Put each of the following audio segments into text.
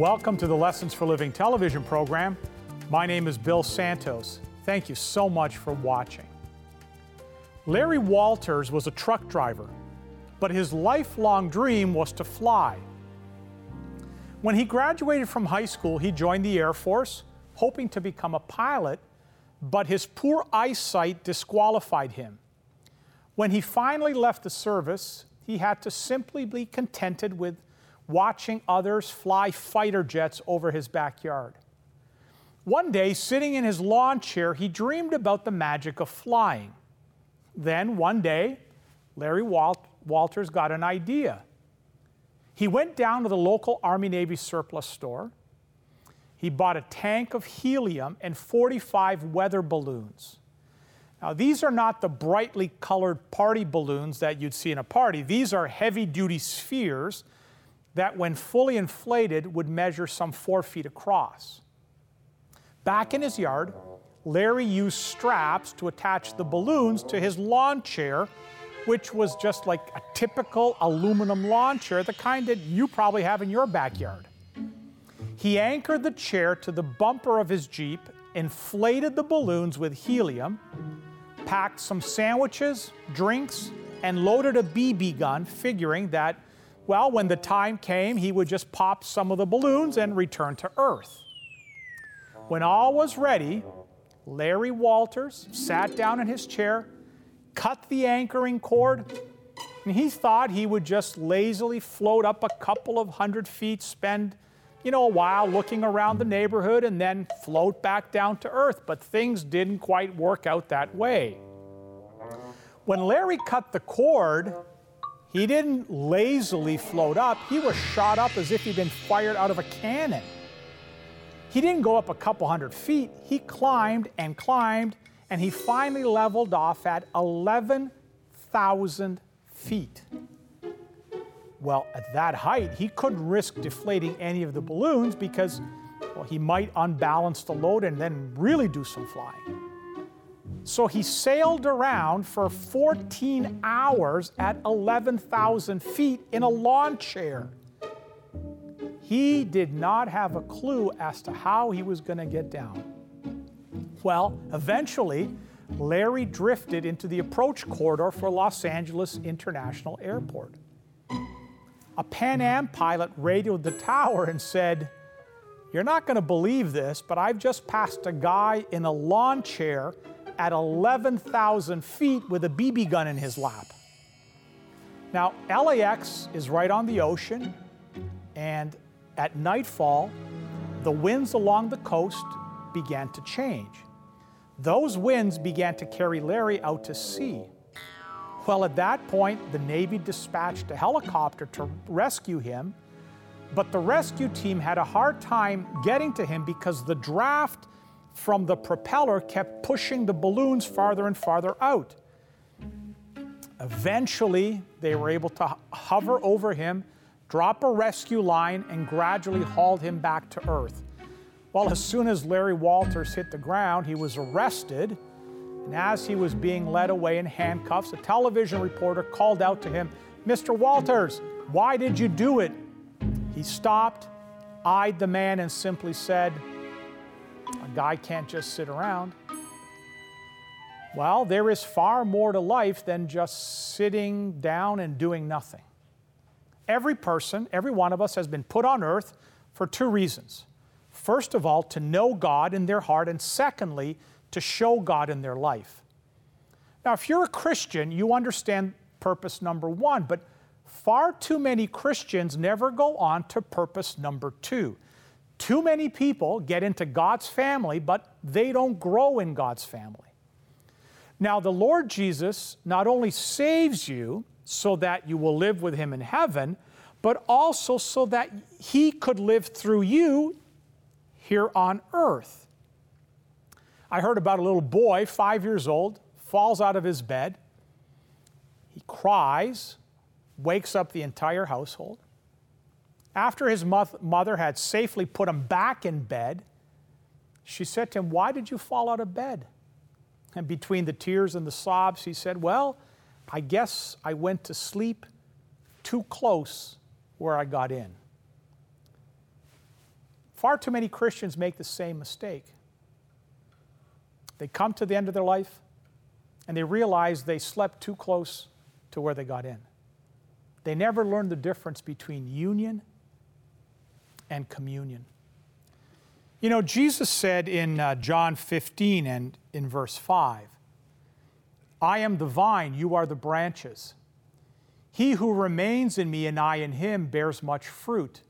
Welcome to the Lessons for Living television program. My name is Bill Santos. Thank you so much for watching. Larry Walters was a truck driver, but his lifelong dream was to fly. When he graduated from high school, he joined the Air Force, hoping to become a pilot, but his poor eyesight disqualified him. When he finally left the service, he had to simply be contented with watching others fly fighter jets over his backyard. One day, sitting in his lawn chair, he dreamed about the magic of flying. Then, one day, Larry Walt- Walters got an idea. He went down to the local Army Navy surplus store. He bought a tank of helium and 45 weather balloons. Now, these are not the brightly colored party balloons that you'd see in a party. These are heavy duty spheres that, when fully inflated, would measure some four feet across. Back in his yard, Larry used straps to attach the balloons to his lawn chair, which was just like a typical aluminum lawn chair, the kind that you probably have in your backyard. He anchored the chair to the bumper of his Jeep, inflated the balloons with helium, packed some sandwiches, drinks, and loaded a BB gun, figuring that, well, when the time came, he would just pop some of the balloons and return to Earth. When all was ready, Larry Walters sat down in his chair, cut the anchoring cord, and he thought he would just lazily float up a couple of hundred feet, spend, you know, a while looking around the neighborhood, and then float back down to earth. But things didn't quite work out that way. When Larry cut the cord, he didn't lazily float up, he was shot up as if he'd been fired out of a cannon. He didn't go up a couple hundred feet, he climbed and climbed, and he finally leveled off at 11,000 feet. Well, at that height, he couldn't risk deflating any of the balloons because well, he might unbalance the load and then really do some flying. So he sailed around for 14 hours at 11,000 feet in a lawn chair. He did not have a clue as to how he was going to get down. Well, eventually, Larry drifted into the approach corridor for Los Angeles International Airport. A Pan Am pilot radioed the tower and said, You're not going to believe this, but I've just passed a guy in a lawn chair at 11,000 feet with a BB gun in his lap. Now, LAX is right on the ocean, and at nightfall, the winds along the coast began to change. Those winds began to carry Larry out to sea. Well, at that point, the Navy dispatched a helicopter to rescue him, but the rescue team had a hard time getting to him because the draft from the propeller kept pushing the balloons farther and farther out. Eventually, they were able to hover over him drop a rescue line, and gradually hauled him back to earth. Well, as soon as Larry Walters hit the ground, he was arrested. And as he was being led away in handcuffs, a television reporter called out to him, Mr. Walters, why did you do it? He stopped, eyed the man, and simply said, guy can't just sit around. Well, there is far more to life than just sitting down and doing nothing. Every person, every one of us, has been put on earth for two reasons. First of all, to know God in their heart, and secondly, to show God in their life. Now, if you're a Christian, you understand purpose number one, but far too many Christians never go on to purpose number two. Too many people get into God's family, but they don't grow in God's family. Now, the Lord Jesus not only saves you, so that you will live with him in heaven, but also so that he could live through you here on earth. I heard about a little boy, five years old, falls out of his bed. He cries, wakes up the entire household. After his mother had safely put him back in bed, she said to him, Why did you fall out of bed? And between the tears and the sobs, he said, Well, I guess I went to sleep too close where I got in. Far too many Christians make the same mistake. They come to the end of their life and they realize they slept too close to where they got in. They never learned the difference between union and communion. You know, Jesus said in uh, John 15 and in verse 5, I am the vine, you are the branches. He who remains in me and I in him bears much fruit.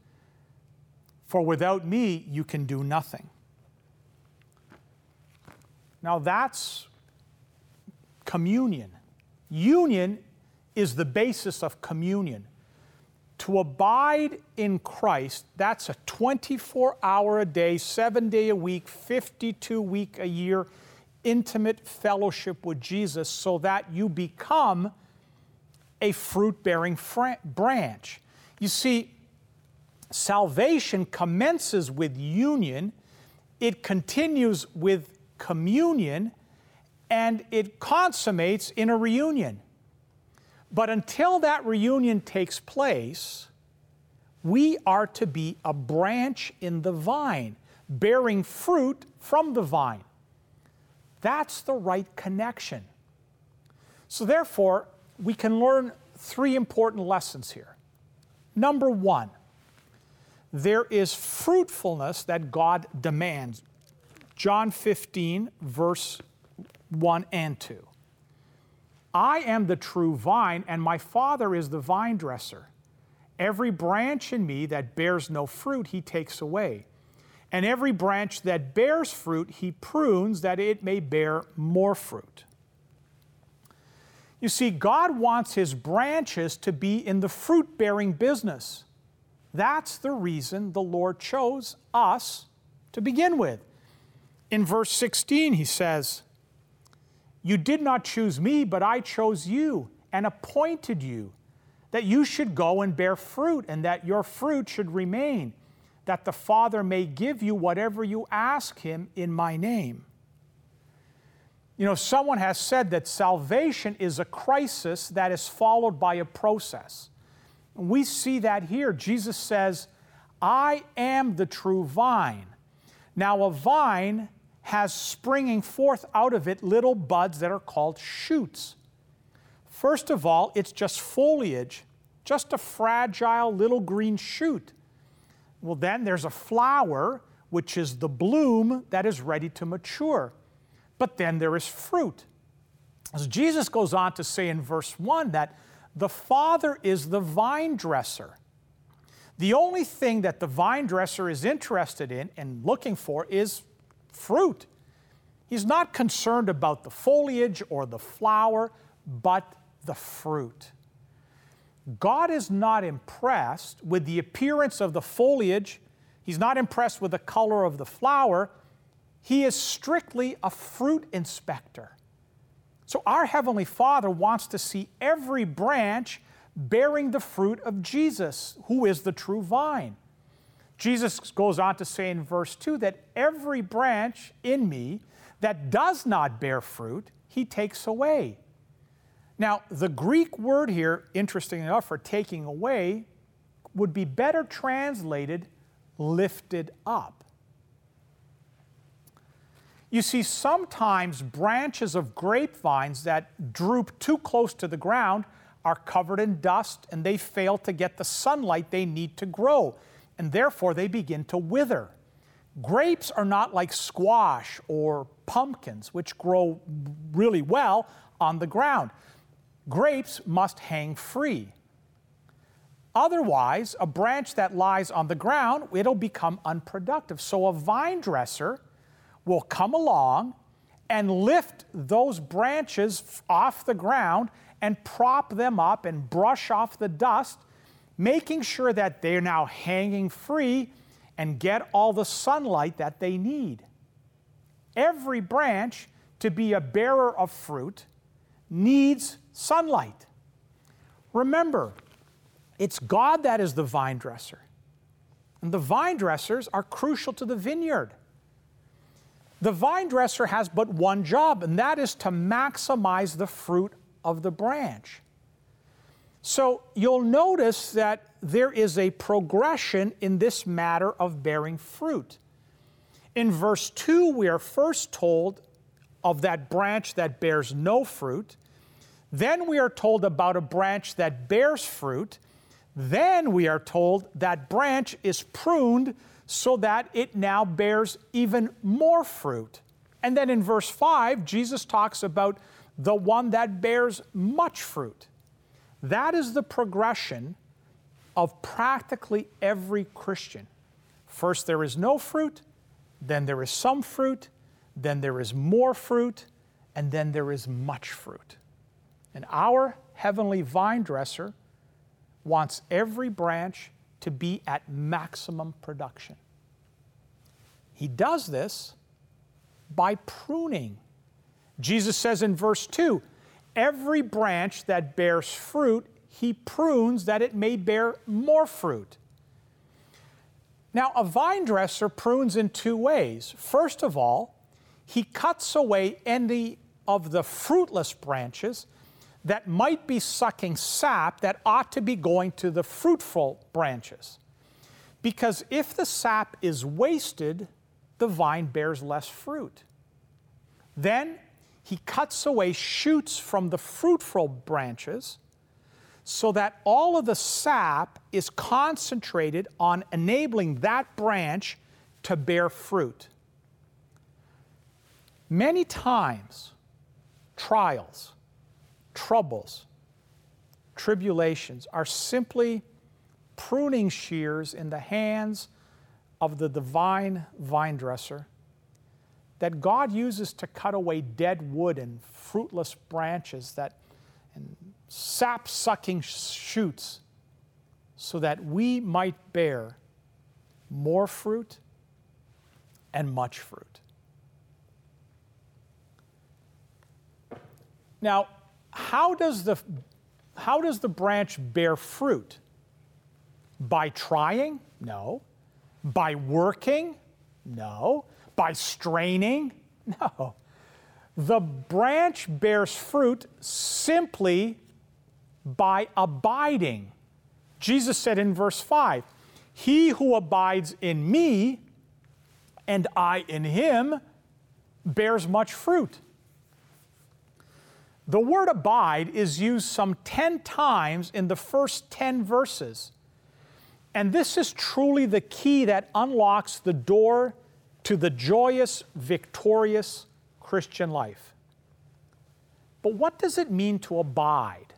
For without me, you can do nothing. Now that's communion. Union is the basis of communion. To abide in Christ, that's a 24 hour a day, seven day a week, 52 week a year intimate fellowship with Jesus so that you become a fruit bearing branch. You see, salvation commences with union, it continues with communion, and it consummates in a reunion. But until that reunion takes place, we are to be a branch in the vine, bearing fruit from the vine. That's the right connection. So, therefore, we can learn three important lessons here. Number one, there is fruitfulness that God demands. John 15, verse 1 and 2. I am the true vine, and my Father is the vine dresser. Every branch in me that bears no fruit, he takes away. And every branch that bears fruit, he prunes that it may bear more fruit. You see, God wants his branches to be in the fruit bearing business. That's the reason the Lord chose us to begin with. In verse 16, he says, You did not choose me, but I chose you and appointed you that you should go and bear fruit, and that your fruit should remain, that the Father may give you whatever you ask him in my name. You know, someone has said that salvation is a crisis that is followed by a process. We see that here. Jesus says, I am the true vine. Now, a vine has springing forth out of it little buds that are called shoots. First of all, it's just foliage, just a fragile little green shoot. Well, then there's a flower, which is the bloom that is ready to mature. But then there is fruit. As Jesus goes on to say in verse 1 that the Father is the vine dresser. The only thing that the vine dresser is interested in and looking for is fruit. He's not concerned about the foliage or the flower, but the fruit. God is not impressed with the appearance of the foliage, He's not impressed with the color of the flower. He is strictly a fruit inspector. So, our Heavenly Father wants to see every branch bearing the fruit of Jesus, who is the true vine. Jesus goes on to say in verse 2 that every branch in me that does not bear fruit, he takes away. Now, the Greek word here, interesting enough, for taking away would be better translated lifted up. You see, sometimes branches of grapevines that droop too close to the ground are covered in dust and they fail to get the sunlight they need to grow, and therefore they begin to wither. Grapes are not like squash or pumpkins, which grow really well on the ground. Grapes must hang free. Otherwise, a branch that lies on the ground, it'll become unproductive. So a vine dresser will come along and lift those branches off the ground and prop them up and brush off the dust, making sure that they're now hanging free and get all the sunlight that they need. Every branch to be a bearer of fruit needs sunlight. Remember, it's God that is the vine dresser. And the vine dressers are crucial to the vineyard. The vine dresser has but one job, and that is to maximize the fruit of the branch. So you'll notice that there is a progression in this matter of bearing fruit. In verse 2, we are first told of that branch that bears no fruit. Then we are told about a branch that bears fruit. Then we are told that branch is pruned so that it now bears even more fruit. And then in verse 5, Jesus talks about the one that bears much fruit. That is the progression of practically every Christian. First, there is no fruit, then there is some fruit, then there is more fruit, and then there is much fruit. And our heavenly vine dresser wants every branch to be at maximum production. He does this by pruning. Jesus says in verse 2 every branch that bears fruit, he prunes that it may bear more fruit. Now, a vine dresser prunes in two ways. First of all, he cuts away any of the fruitless branches that might be sucking sap that ought to be going to the fruitful branches. Because if the sap is wasted, the vine bears less fruit. Then he cuts away shoots from the fruitful branches so that all of the sap is concentrated on enabling that branch to bear fruit. Many times, trials, troubles, tribulations are simply pruning shears in the hands of the divine vine dresser that God uses to cut away dead wood and fruitless branches that and sap sucking shoots so that we might bear more fruit and much fruit. Now, how does the, how does the branch bear fruit? By trying? No. By working? No. By straining? No. The branch bears fruit simply by abiding. Jesus said in verse 5 He who abides in me and I in him bears much fruit. The word abide is used some 10 times in the first 10 verses. And this is truly the key that unlocks the door to the joyous, victorious Christian life. But what does it mean to abide?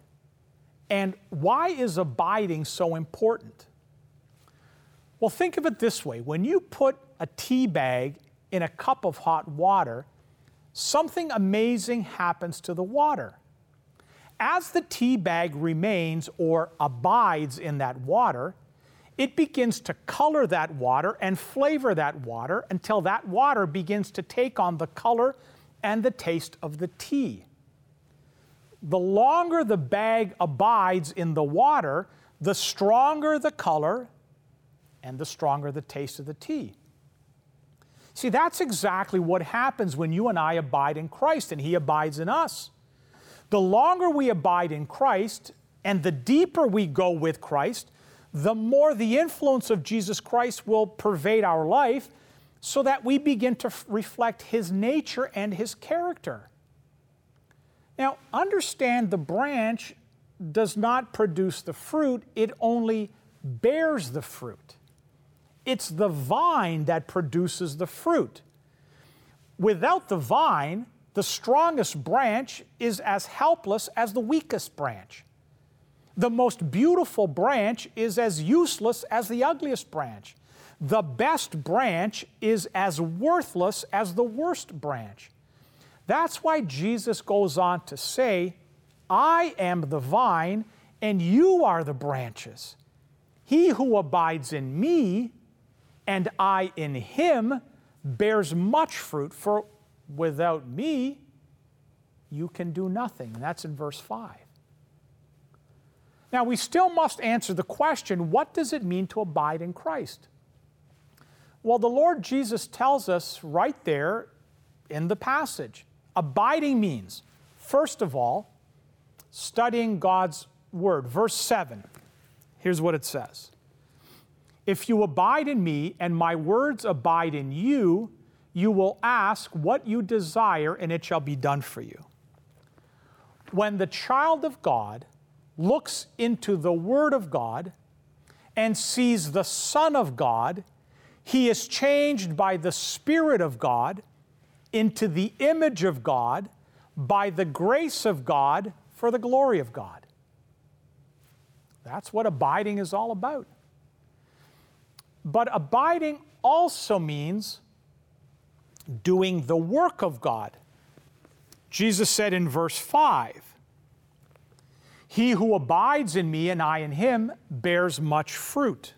And why is abiding so important? Well, think of it this way when you put a tea bag in a cup of hot water, something amazing happens to the water. As the tea bag remains or abides in that water, it begins to color that water and flavor that water until that water begins to take on the color and the taste of the tea. The longer the bag abides in the water, the stronger the color and the stronger the taste of the tea. See, that's exactly what happens when you and I abide in Christ and He abides in us. The longer we abide in Christ and the deeper we go with Christ, the more the influence of Jesus Christ will pervade our life so that we begin to f- reflect His nature and His character. Now, understand the branch does not produce the fruit, it only bears the fruit. It's the vine that produces the fruit. Without the vine, the strongest branch is as helpless as the weakest branch. The most beautiful branch is as useless as the ugliest branch. The best branch is as worthless as the worst branch. That's why Jesus goes on to say, I am the vine, and you are the branches. He who abides in me and I in him bears much fruit, for without me you can do nothing. That's in verse 5. Now, we still must answer the question what does it mean to abide in Christ? Well, the Lord Jesus tells us right there in the passage. Abiding means, first of all, studying God's Word. Verse 7 Here's what it says If you abide in me and my words abide in you, you will ask what you desire and it shall be done for you. When the child of God looks into the Word of God and sees the Son of God, he is changed by the Spirit of God into the image of God by the grace of God for the glory of God. That's what abiding is all about. But abiding also means doing the work of God. Jesus said in verse 5 He who abides in me and I in him bears much fruit.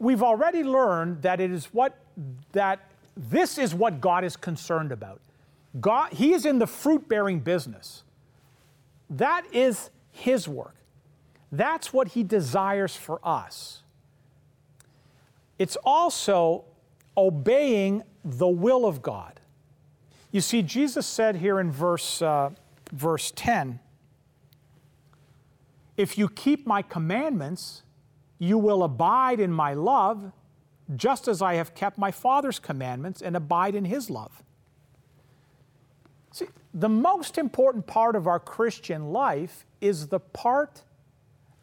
We've already learned that it is what that this is what God is concerned about. God, he is in the fruit bearing business. That is his work. That's what he desires for us. It's also obeying the will of God. You see, Jesus said here in verse, uh, verse 10 If you keep my commandments, you will abide in my love, just as I have kept my Father's commandments and abide in his love. See, the most important part of our Christian life is the part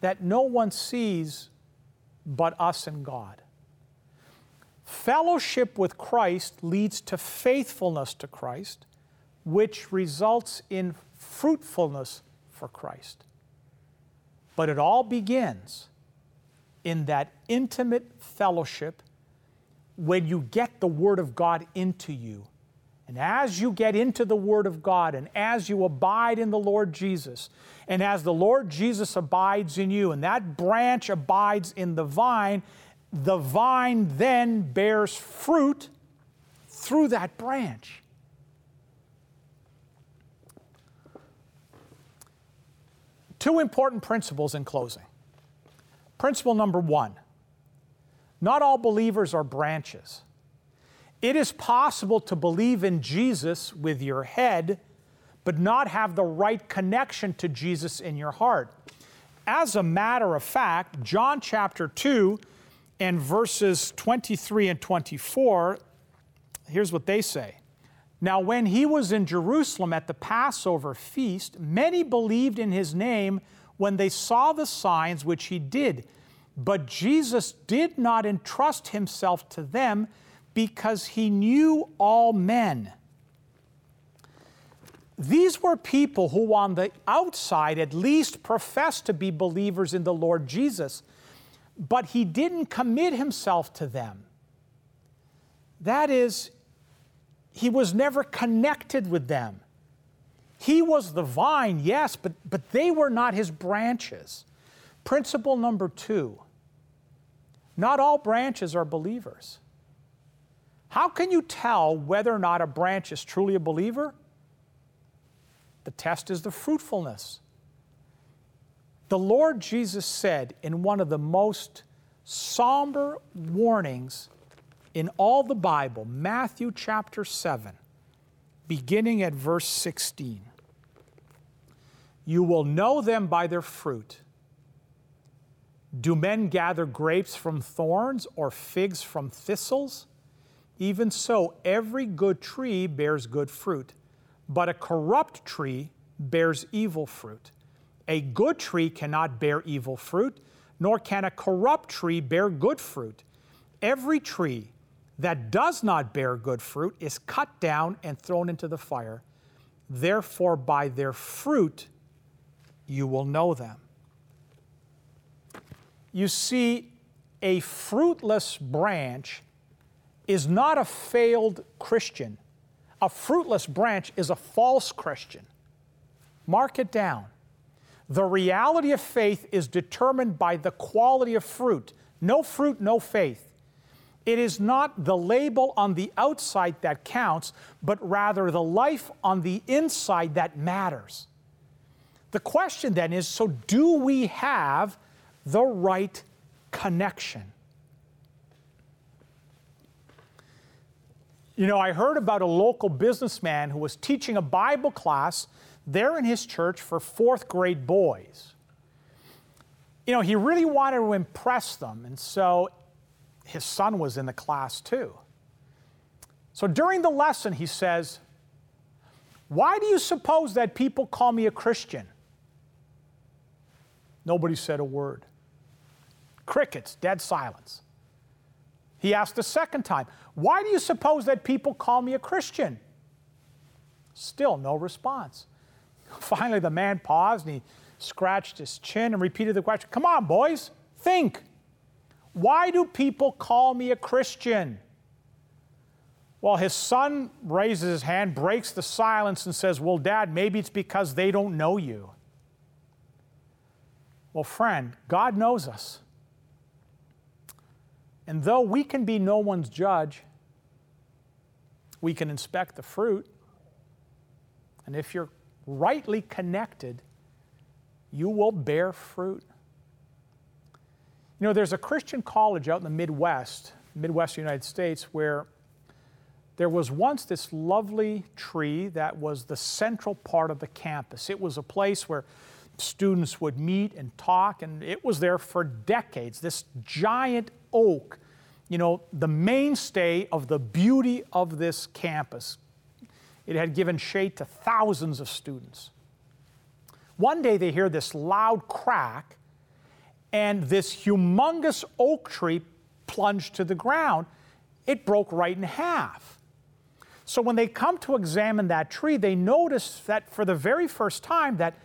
that no one sees but us and God. Fellowship with Christ leads to faithfulness to Christ, which results in fruitfulness for Christ. But it all begins in that intimate fellowship when you get the Word of God into you and as you get into the Word of God, and as you abide in the Lord Jesus, and as the Lord Jesus abides in you, and that branch abides in the vine, the vine then bears fruit through that branch. Two important principles in closing. Principle number one not all believers are branches. It is possible to believe in Jesus with your head, but not have the right connection to Jesus in your heart. As a matter of fact, John chapter 2 and verses 23 and 24, here's what they say. Now, when he was in Jerusalem at the Passover feast, many believed in his name when they saw the signs which he did. But Jesus did not entrust himself to them because he knew all men. These were people who, on the outside, at least professed to be believers in the Lord Jesus, but he didn't commit himself to them. That is, he was never connected with them. He was the vine, yes, but, but they were not his branches. Principle number two not all branches are believers. How can you tell whether or not a branch is truly a believer? The test is the fruitfulness. The Lord Jesus said in one of the most somber warnings in all the Bible, Matthew chapter 7, beginning at verse 16 You will know them by their fruit. Do men gather grapes from thorns or figs from thistles? Even so, every good tree bears good fruit, but a corrupt tree bears evil fruit. A good tree cannot bear evil fruit, nor can a corrupt tree bear good fruit. Every tree that does not bear good fruit is cut down and thrown into the fire. Therefore, by their fruit you will know them. You see, a fruitless branch is not a failed Christian. A fruitless branch is a false Christian. Mark it down. The reality of faith is determined by the quality of fruit. No fruit, no faith. It is not the label on the outside that counts, but rather the life on the inside that matters. The question then is so, do we have the right connection? You know, I heard about a local businessman who was teaching a Bible class there in his church for fourth grade boys. you know, he really wanted to impress them, and so his son was in the class too. So during the lesson, he says, Why do you suppose that people call me a Christian? Nobody said a word. Crickets, dead silence. He asked a second time, Why do you suppose that people call me a Christian? Still no response. Finally, the man paused and he scratched his chin and repeated the question Come on, boys, think. Why do people call me a Christian? Well, his son raises his hand, breaks the silence, and says, Well, Dad, maybe it's because they don't know you. Well, friend, God knows us. And though we can be no one's judge, we can inspect the fruit. And if you're rightly connected, you will bear fruit. You know, there's a Christian college out in the Midwest, Midwest United States, where there was once this lovely tree that was the central part of the campus. It was a place where students would meet and talk, and it was there for decades. This giant oak, you know, the mainstay of the beauty of this campus. It had given shade to thousands of students. One day they hear this loud crack, and this humongous oak tree plunged to the ground. It broke right in half. So when they come to examine that tree, they notice that for the very first time that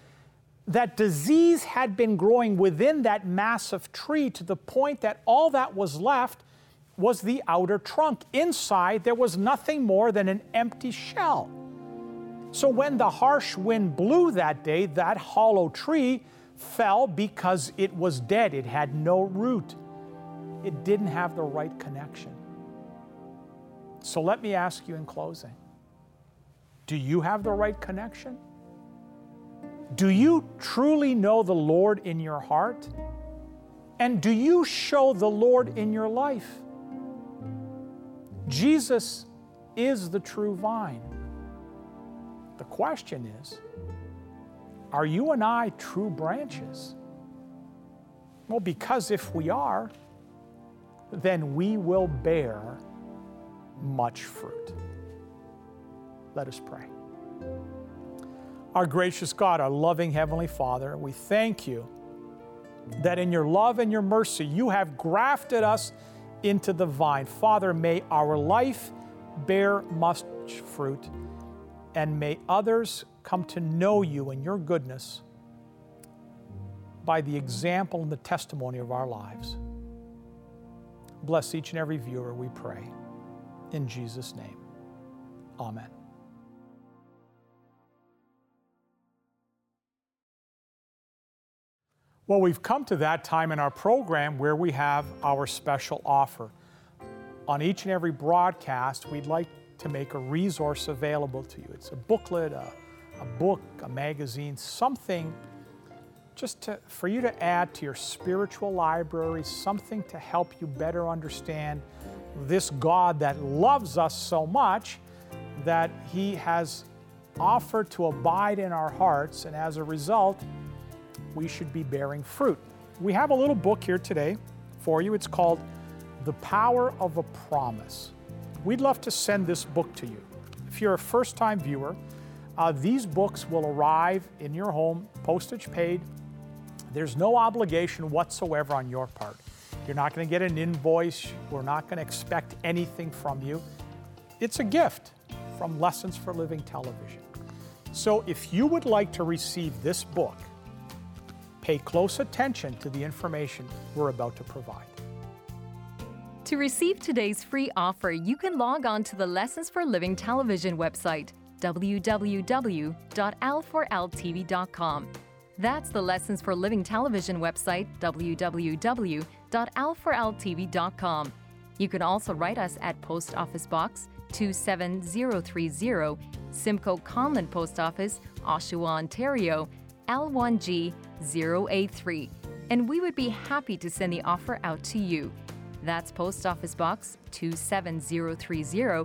that disease had been growing within that massive tree to the point that all that was left was the outer trunk. Inside, there was nothing more than an empty shell. So when the harsh wind blew that day, that hollow tree fell because it was dead. It had no root, it didn't have the right connection. So let me ask you in closing do you have the right connection? Do you truly know the Lord in your heart? And do you show the Lord in your life? Jesus is the true vine. The question is are you and I true branches? Well, because if we are, then we will bear much fruit. Let us pray. Our gracious God, our loving Heavenly Father, we thank you that in your love and your mercy you have grafted us into the vine. Father, may our life bear much fruit, and may others come to know you and your goodness by the example and the testimony of our lives. Bless each and every viewer, we pray. In Jesus' name, amen. Well, we've come to that time in our program where we have our special offer. On each and every broadcast, we'd like to make a resource available to you. It's a booklet, a, a book, a magazine, something just to, for you to add to your spiritual library, something to help you better understand this God that loves us so much that He has offered to abide in our hearts, and as a result, we should be bearing fruit. We have a little book here today for you. It's called The Power of a Promise. We'd love to send this book to you. If you're a first time viewer, uh, these books will arrive in your home, postage paid. There's no obligation whatsoever on your part. You're not going to get an invoice. We're not going to expect anything from you. It's a gift from Lessons for Living Television. So if you would like to receive this book, Pay close attention to the information we're about to provide. To receive today's free offer, you can log on to the Lessons for Living television website, www.l4ltv.com. That's the Lessons for Living television website, www.l4ltv.com. You can also write us at Post Office Box 27030, Simcoe Conlin Post Office, Oshawa, Ontario L1G0A3, and we would be happy to send the offer out to you. That's Post Office Box 27030,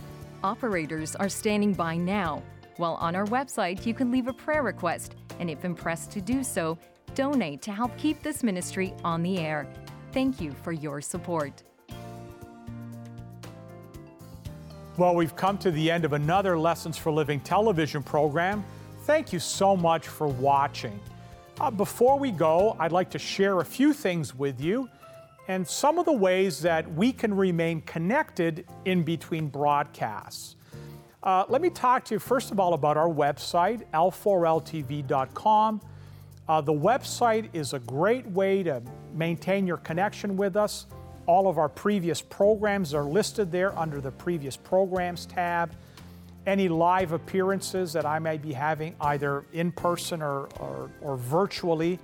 Operators are standing by now. While on our website, you can leave a prayer request, and if impressed to do so, donate to help keep this ministry on the air. Thank you for your support. Well, we've come to the end of another Lessons for Living television program. Thank you so much for watching. Uh, before we go, I'd like to share a few things with you and some of the ways that we can remain connected in between broadcasts. Uh, let me talk to you first of all about our website, l4ltv.com. Uh, the website is a great way to maintain your connection with us. All of our previous programs are listed there under the Previous Programs tab. Any live appearances that I may be having, either in person or, or, or virtually,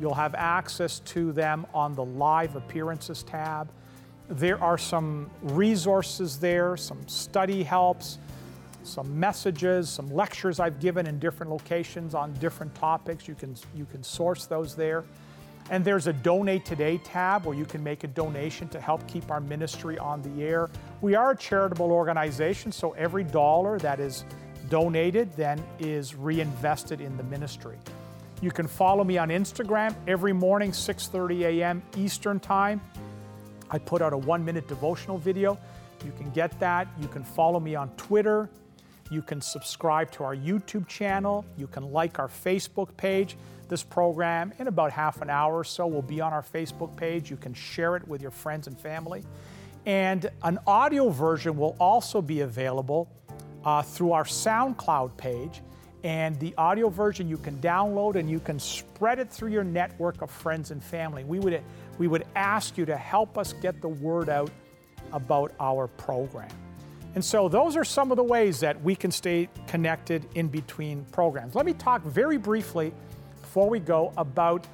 you'll have access to them on the Live Appearances tab. There are some resources there, some study helps, some messages, some lectures I've given in different locations on different topics. You can, you can source those there. And there's a Donate Today tab where you can make a donation to help keep our ministry on the air. We are a charitable organization, so every dollar that is donated then is reinvested in the ministry. You can follow me on Instagram every morning, 6:30 a.m. Eastern Time. I put out a 1-minute devotional video. You can get that. You can follow me on Twitter. You can subscribe to our YouTube channel. You can like our Facebook page. This program, in about half an hour or so, will be on our Facebook page. You can share it with your friends and family. And an audio version will also be available uh, through our SoundCloud page. And the audio version you can download and you can spread it through your network of friends and family. We would, we would ask you to help us get the word out about our program. And so, those are some of the ways that we can stay connected in between programs. Let me talk very briefly before we go about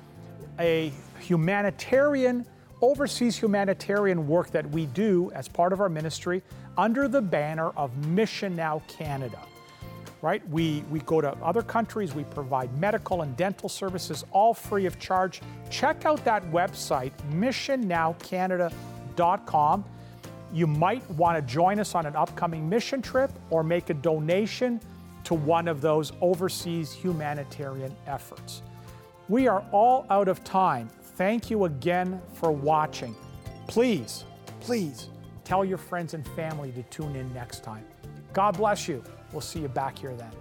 a humanitarian, overseas humanitarian work that we do as part of our ministry under the banner of Mission Now Canada. Right? We, we go to other countries, we provide medical and dental services, all free of charge. Check out that website, missionnowcanada.com. You might want to join us on an upcoming mission trip or make a donation to one of those overseas humanitarian efforts. We are all out of time. Thank you again for watching. Please, please tell your friends and family to tune in next time. God bless you. We'll see you back here then.